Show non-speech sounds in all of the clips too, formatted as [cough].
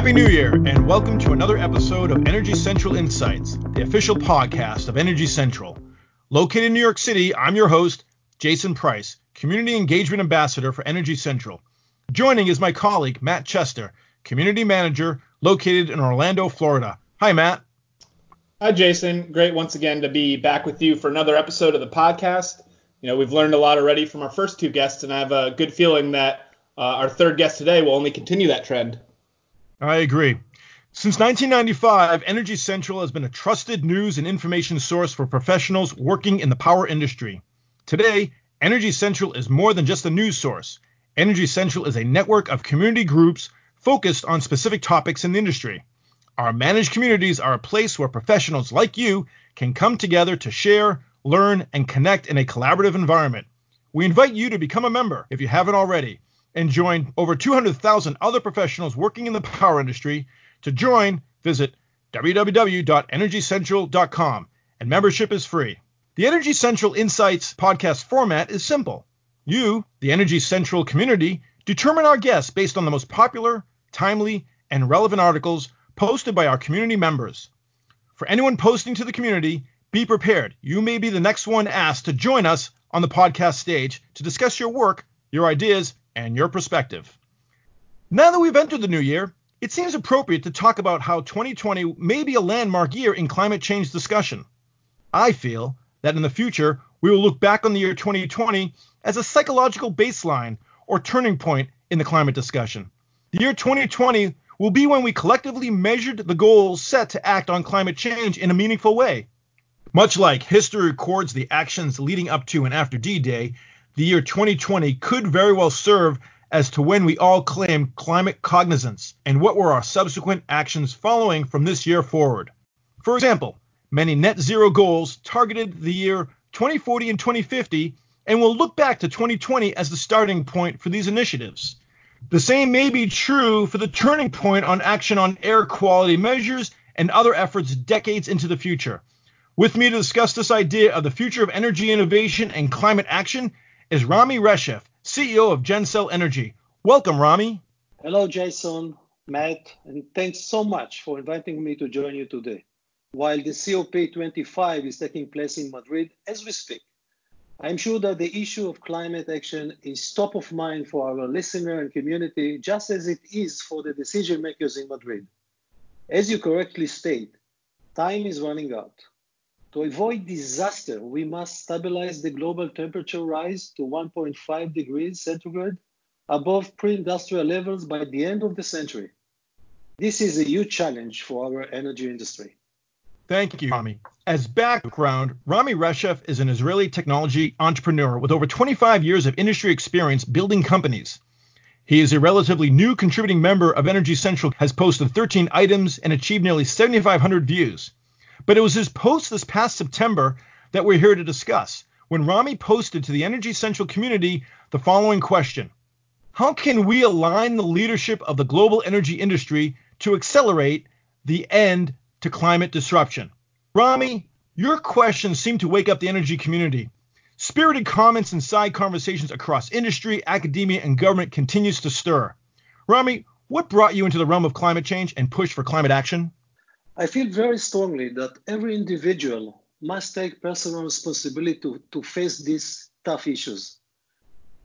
Happy New Year, and welcome to another episode of Energy Central Insights, the official podcast of Energy Central. Located in New York City, I'm your host, Jason Price, Community Engagement Ambassador for Energy Central. Joining is my colleague, Matt Chester, Community Manager located in Orlando, Florida. Hi, Matt. Hi, Jason. Great once again to be back with you for another episode of the podcast. You know, we've learned a lot already from our first two guests, and I have a good feeling that uh, our third guest today will only continue that trend. I agree. Since 1995, Energy Central has been a trusted news and information source for professionals working in the power industry. Today, Energy Central is more than just a news source. Energy Central is a network of community groups focused on specific topics in the industry. Our managed communities are a place where professionals like you can come together to share, learn, and connect in a collaborative environment. We invite you to become a member if you haven't already and join over 200,000 other professionals working in the power industry. To join, visit www.energycentral.com and membership is free. The Energy Central Insights podcast format is simple. You, the Energy Central community, determine our guests based on the most popular, timely, and relevant articles posted by our community members. For anyone posting to the community, be prepared. You may be the next one asked to join us on the podcast stage to discuss your work, your ideas, and your perspective. Now that we've entered the new year, it seems appropriate to talk about how 2020 may be a landmark year in climate change discussion. I feel that in the future, we will look back on the year 2020 as a psychological baseline or turning point in the climate discussion. The year 2020 will be when we collectively measured the goals set to act on climate change in a meaningful way. Much like history records the actions leading up to and after D Day, the year 2020 could very well serve as to when we all claim climate cognizance and what were our subsequent actions following from this year forward. For example, many net zero goals targeted the year 2040 and 2050 and will look back to 2020 as the starting point for these initiatives. The same may be true for the turning point on action on air quality measures and other efforts decades into the future. With me to discuss this idea of the future of energy innovation and climate action is Rami Reshef, CEO of GenCell Energy. Welcome, Rami. Hello, Jason, Matt, and thanks so much for inviting me to join you today. While the COP25 is taking place in Madrid as we speak, I'm sure that the issue of climate action is top of mind for our listener and community, just as it is for the decision makers in Madrid. As you correctly state, time is running out. To avoid disaster, we must stabilize the global temperature rise to 1.5 degrees centigrade above pre industrial levels by the end of the century. This is a huge challenge for our energy industry. Thank you, Rami. As background, Rami Reshef is an Israeli technology entrepreneur with over 25 years of industry experience building companies. He is a relatively new contributing member of Energy Central, has posted 13 items and achieved nearly 7,500 views. But it was his post this past September that we're here to discuss when Rami posted to the Energy Central community the following question How can we align the leadership of the global energy industry to accelerate the end to climate disruption? Rami, your questions seem to wake up the energy community. Spirited comments and side conversations across industry, academia, and government continues to stir. Rami, what brought you into the realm of climate change and push for climate action? I feel very strongly that every individual must take personal responsibility to, to face these tough issues.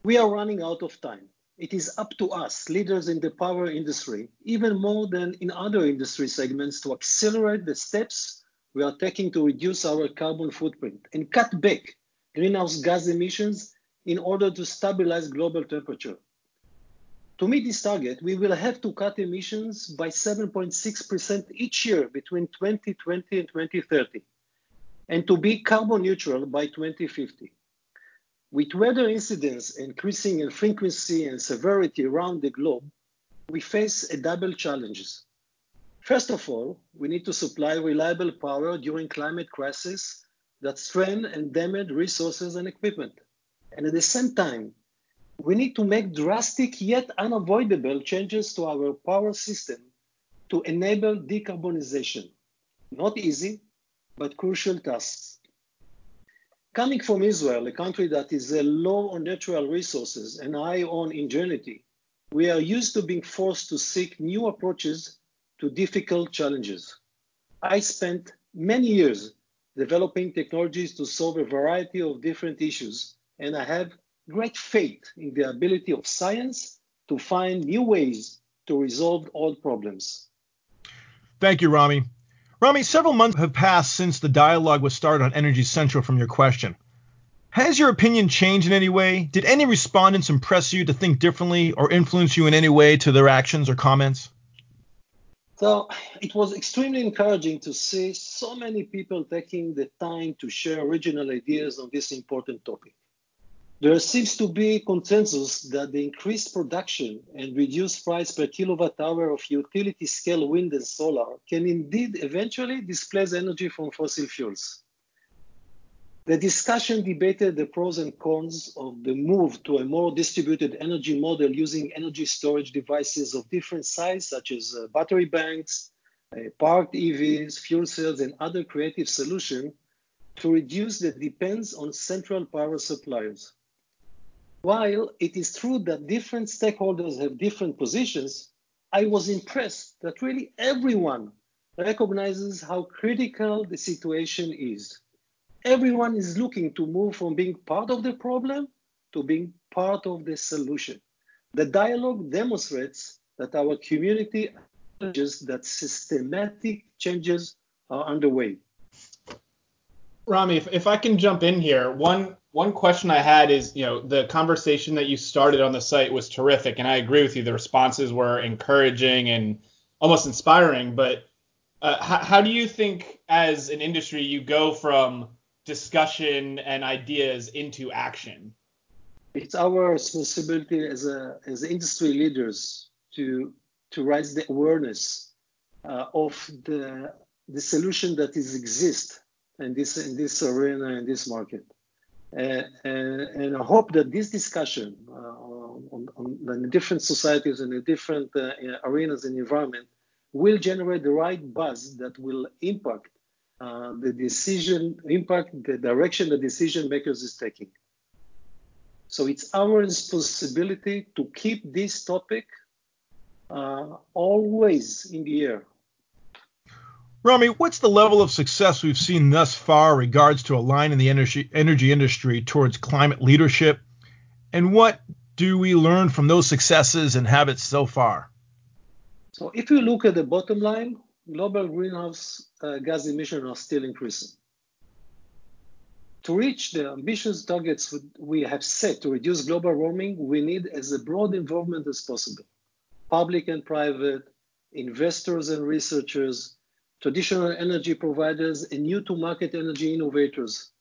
We are running out of time. It is up to us, leaders in the power industry, even more than in other industry segments, to accelerate the steps we are taking to reduce our carbon footprint and cut back greenhouse gas emissions in order to stabilize global temperature. To meet this target, we will have to cut emissions by 7.6% each year between 2020 and 2030, and to be carbon neutral by 2050. With weather incidents increasing in frequency and severity around the globe, we face a double challenges. First of all, we need to supply reliable power during climate crisis that strain and damage resources and equipment. And at the same time, we need to make drastic yet unavoidable changes to our power system to enable decarbonization. Not easy, but crucial tasks. Coming from Israel, a country that is low on natural resources and high on ingenuity, we are used to being forced to seek new approaches to difficult challenges. I spent many years developing technologies to solve a variety of different issues, and I have great faith in the ability of science to find new ways to resolve old problems. Thank you, Rami. Rami, several months have passed since the dialogue was started on Energy Central from your question. Has your opinion changed in any way? Did any respondents impress you to think differently or influence you in any way to their actions or comments? So it was extremely encouraging to see so many people taking the time to share original ideas on this important topic. There seems to be consensus that the increased production and reduced price per kilowatt hour of utility scale wind and solar can indeed eventually displace energy from fossil fuels. The discussion debated the pros and cons of the move to a more distributed energy model using energy storage devices of different size, such as uh, battery banks, uh, parked EVs, fuel cells, and other creative solutions to reduce the dependence on central power suppliers. While it is true that different stakeholders have different positions, I was impressed that really everyone recognizes how critical the situation is everyone is looking to move from being part of the problem to being part of the solution. The dialogue demonstrates that our community acknowledges that systematic changes are underway. Rami, if, if I can jump in here, one one question I had is, you know, the conversation that you started on the site was terrific, and I agree with you. The responses were encouraging and almost inspiring. But uh, how, how do you think, as an industry, you go from discussion and ideas into action? It's our responsibility as a as industry leaders to to raise the awareness uh, of the the solution that is exist in this in this arena in this market. Uh, and, and, I hope that this discussion uh, on, on, on, the different societies and the different uh, arenas and environment will generate the right buzz that will impact uh, the decision impact, the direction the decision makers is taking. So it's our responsibility to keep this topic uh, always in the air. Rami, what's the level of success we've seen thus far regards to aligning the energy, energy industry towards climate leadership? And what do we learn from those successes and habits so far? So if you look at the bottom line, global greenhouse uh, gas emissions are still increasing. To reach the ambitious targets we have set to reduce global warming, we need as broad involvement as possible. Public and private, investors and researchers, traditional energy providers, and new to market energy innovators.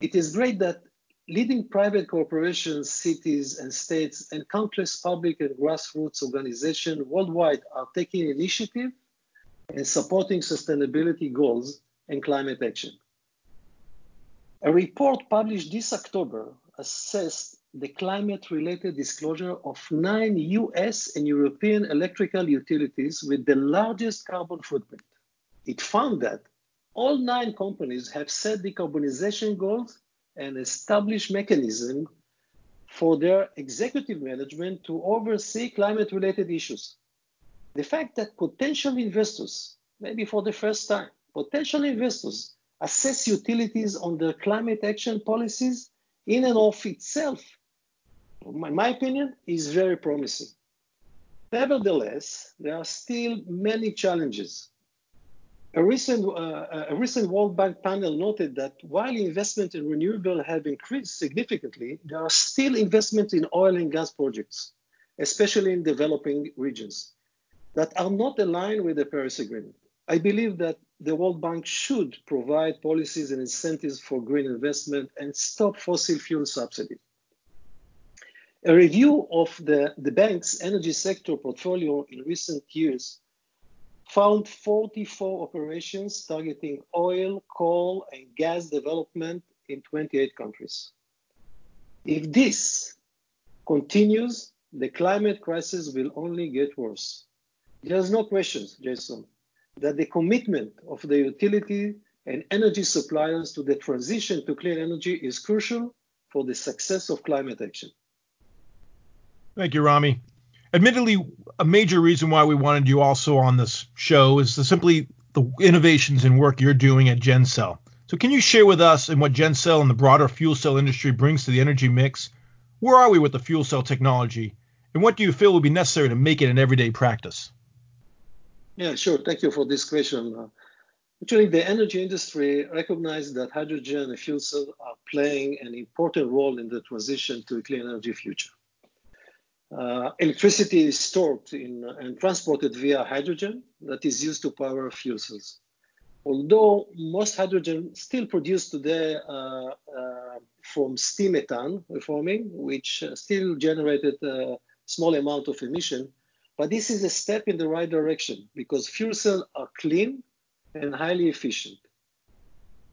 It is great that leading private corporations, cities, and states, and countless public and grassroots organizations worldwide are taking initiative and supporting sustainability goals and climate action. A report published this October assessed the climate related disclosure of nine US and European electrical utilities with the largest carbon footprint. It found that all nine companies have set decarbonization goals and established mechanisms for their executive management to oversee climate related issues the fact that potential investors, maybe for the first time, potential investors assess utilities on their climate action policies in and of itself, in my opinion, is very promising. Nevertheless, there are still many challenges. A recent, uh, a recent World Bank panel noted that while investment in renewable have increased significantly, there are still investments in oil and gas projects, especially in developing regions that are not aligned with the Paris Agreement. I believe that the World Bank should provide policies and incentives for green investment and stop fossil fuel subsidies. A review of the, the bank's energy sector portfolio in recent years found 44 operations targeting oil, coal, and gas development in 28 countries. If this continues, the climate crisis will only get worse. There's no question, Jason, that the commitment of the utility and energy suppliers to the transition to clean energy is crucial for the success of climate action. Thank you, Rami. Admittedly, a major reason why we wanted you also on this show is the, simply the innovations and work you're doing at GenCell. So can you share with us and what GenCell and the broader fuel cell industry brings to the energy mix? Where are we with the fuel cell technology? And what do you feel will be necessary to make it an everyday practice? Yeah, sure. Thank you for this question. Uh, actually, the energy industry recognizes that hydrogen and fuel cells are playing an important role in the transition to a clean energy future. Uh, electricity is stored in, and transported via hydrogen that is used to power fuel cells. Although most hydrogen still produced today uh, uh from steam methane reforming, which uh, still generated a small amount of emission, but this is a step in the right direction because fuel cells are clean and highly efficient.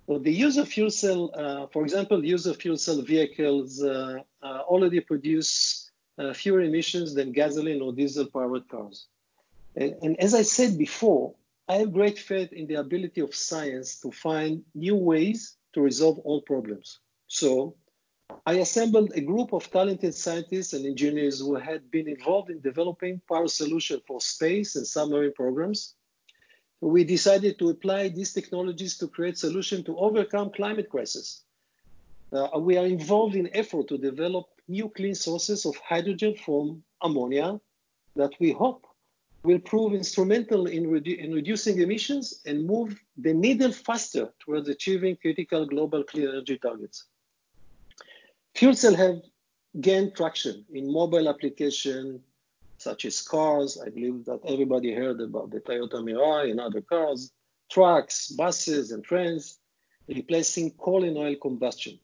So the use of fuel cell, uh, for example, use of fuel cell vehicles uh, already produce uh, fewer emissions than gasoline or diesel powered cars. And, and, as I said before, I have great faith in the ability of science to find new ways to resolve all problems. So I assembled a group of talented scientists and engineers who had been involved in developing power solutions for space and submarine programs. We decided to apply these technologies to create solutions to overcome climate crisis. Uh, we are involved in effort to develop new clean sources of hydrogen from ammonia that we hope will prove instrumental in, redu- in, reducing emissions and move the needle faster towards achieving critical global clean energy targets. Fuel cells have gained traction in mobile application such as cars. I believe that everybody heard about the Toyota Mirai and other cars, trucks, buses, and trains, replacing coal and oil combustion.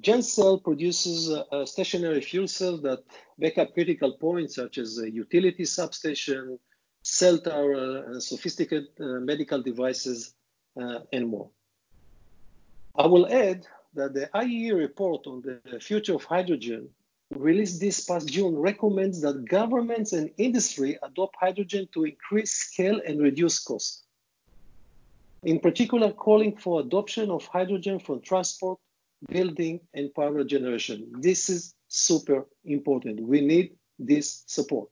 GenCell produces a, stationary fuel cells that back up critical points such as a utility substation, cell tower, and sophisticated uh, medical devices, uh, and more. I will add that the IEA report on the future of hydrogen released this past June recommends that governments and industry adopt hydrogen to increase scale and reduce cost. In particular, calling for adoption of hydrogen for transport, building, and power generation. This is super important. We need this support.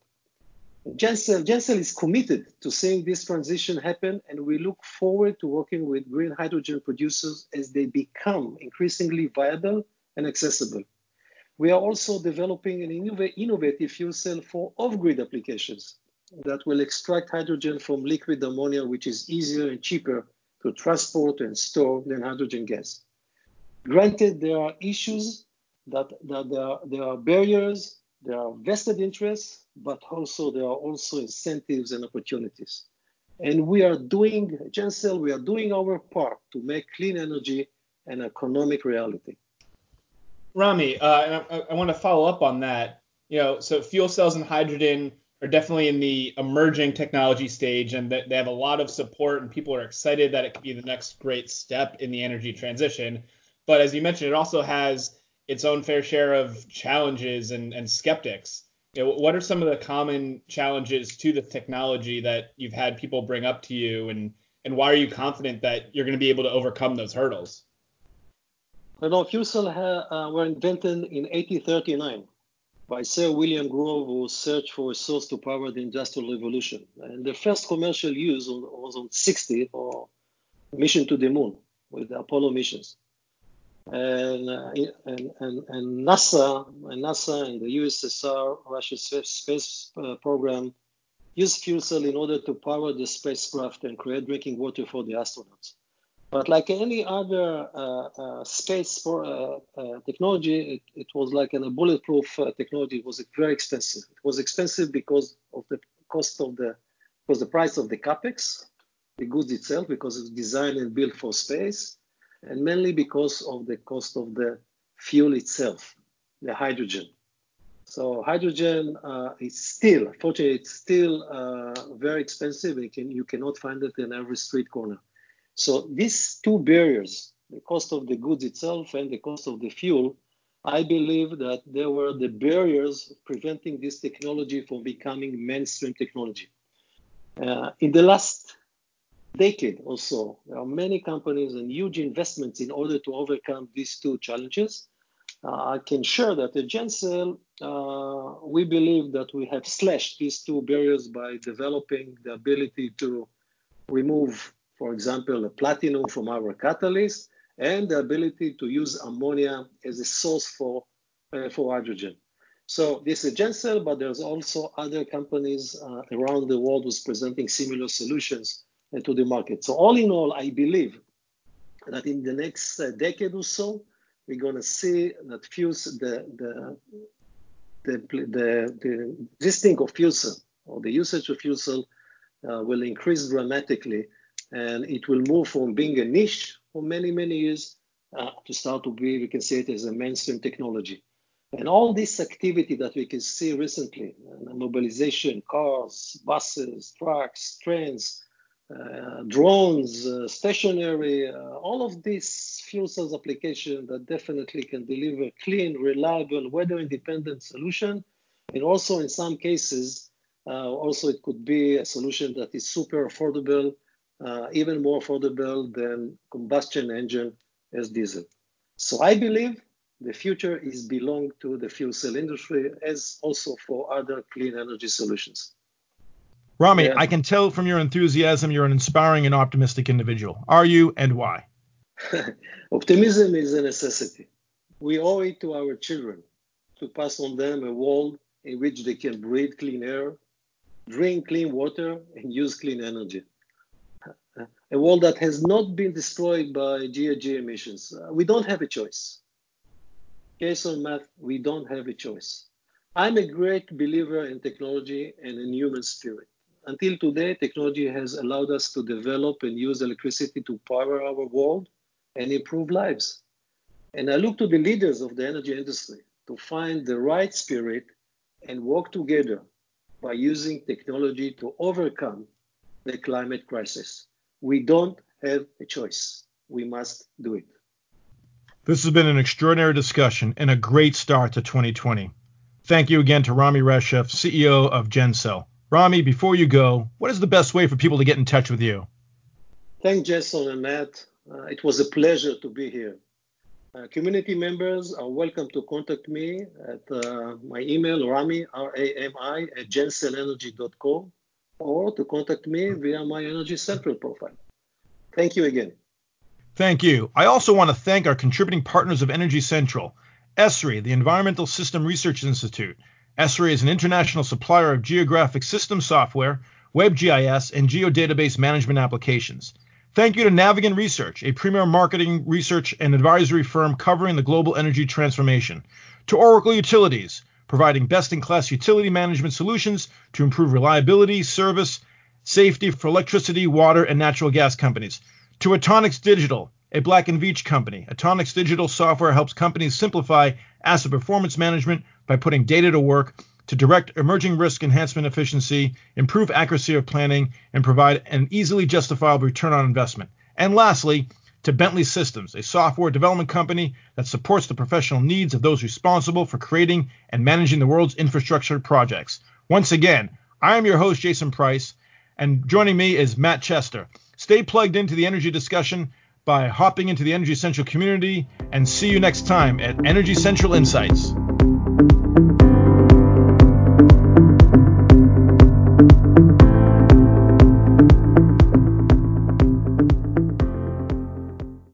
GenCell is committed to seeing this transition happen, and we look forward to working with green hydrogen producers as they become increasingly viable and accessible. We are also developing an innovative fuel cell for off-grid applications that will extract hydrogen from liquid ammonia, which is easier and cheaper to transport and store than hydrogen gas. Granted, there are issues that, that there, are, there are barriers, there are vested interests, but also there are also incentives and opportunities. And we are doing, GenCell, we are doing our part to make clean energy an economic reality. Rami, uh, I, I want to follow up on that. You know, so fuel cells and hydrogen are definitely in the emerging technology stage, and that they have a lot of support, and people are excited that it could be the next great step in the energy transition. But as you mentioned, it also has its own fair share of challenges and, and skeptics you know, what are some of the common challenges to the technology that you've had people bring up to you, and and why are you confident that you're going to be able to overcome those hurdles? Well, fuel cells uh, were invented in 1839 by Sir William Grove, who searched for a source to power the Industrial Revolution. And the first commercial use was on 60 for mission to the moon with the Apollo missions and, uh, and, and, and, NASA and NASA and the USSR, Russia's space uh, program, used fuel cell in order to power the spacecraft and create drinking water for the astronauts. But like any other uh, uh space for, uh, uh, technology, it, it, was like a bulletproof technology. It was very expensive. It was expensive because of the cost of the, because the price of the capex, the goods itself, because it's designed and built for space and mainly because of the cost of the fuel itself, the hydrogen. So hydrogen uh, is still, fortunately, it's still uh, very expensive. You, can, you cannot find it in every street corner. So these two barriers, the cost of the goods itself and the cost of the fuel, I believe that there were the barriers preventing this technology from becoming mainstream technology. Uh, in the last decade or so, there are many companies and huge investments in order to overcome these two challenges. Uh, I can share that at GenCell, uh, we believe that we have slashed these two barriers by developing the ability to remove, for example, a platinum from our catalyst and the ability to use ammonia as a source for, uh, for hydrogen. So this is GenCell, but there's also other companies uh, around the world who's presenting similar solutions to the market. So all in all, I believe that in the next uh, decade or so, we're going to see that fuel, the, the, the, the, the existing of fuel cell or the usage of fuel cell uh, will increase dramatically and it will move from being a niche for many, many years uh, to start to be, we can say it as a mainstream technology. And all this activity that we can see recently, uh, mobilization, cars, buses, trucks, trains, drones, uh, stationary, uh, all of these fuel cells application that definitely can deliver clean, reliable, weather-independent solution. And also in some cases, uh, also it could be a solution that is super affordable, uh, even more affordable than combustion engine as diesel. So I believe the future is belong to the fuel cell industry as also for other clean energy solutions. Rami, yeah. I can tell from your enthusiasm you're an inspiring and optimistic individual. Are you and why? [laughs] Optimism is a necessity. We owe it to our children to pass on them a world in which they can breathe clean air, drink clean water, and use clean energy. A world that has not been destroyed by GHG emissions. We don't have a choice. Jason, Matt, we don't have a choice. I'm a great believer in technology and in human spirit. Until today, technology has allowed us to develop and use electricity to power our world and improve lives. And I look to the leaders of the energy industry to find the right spirit and work together by using technology to overcome the climate crisis. We don't have a choice. We must do it. This has been an extraordinary discussion and a great start to 2020. Thank you again to Rami Reshef, CEO of GenCell. Rami, before you go, what is the best way for people to get in touch with you? Thank Jason and Matt. Uh, it was a pleasure to be here. Uh, community members are welcome to contact me at uh, my email, rami, R-A-M-I, at gencellenergy.com, or to contact me via my Energy Central profile. Thank you again. Thank you. I also want to thank our contributing partners of Energy Central, ESRI, the Environmental System Research Institute. ESRI is an international supplier of geographic system software, WebGIS, and geodatabase management applications. Thank you to Navigant Research, a premier marketing, research, and advisory firm covering the global energy transformation. To Oracle Utilities, providing best-in-class utility management solutions to improve reliability, service, safety for electricity, water, and natural gas companies to Atonix Digital, a Black & Veatch company. Atonix Digital software helps companies simplify asset performance management by putting data to work to direct emerging risk enhancement efficiency, improve accuracy of planning, and provide an easily justifiable return on investment. And lastly, to Bentley Systems, a software development company that supports the professional needs of those responsible for creating and managing the world's infrastructure projects. Once again, I am your host, Jason Price, and joining me is Matt Chester. Stay plugged into the energy discussion by hopping into the Energy Central community and see you next time at Energy Central Insights.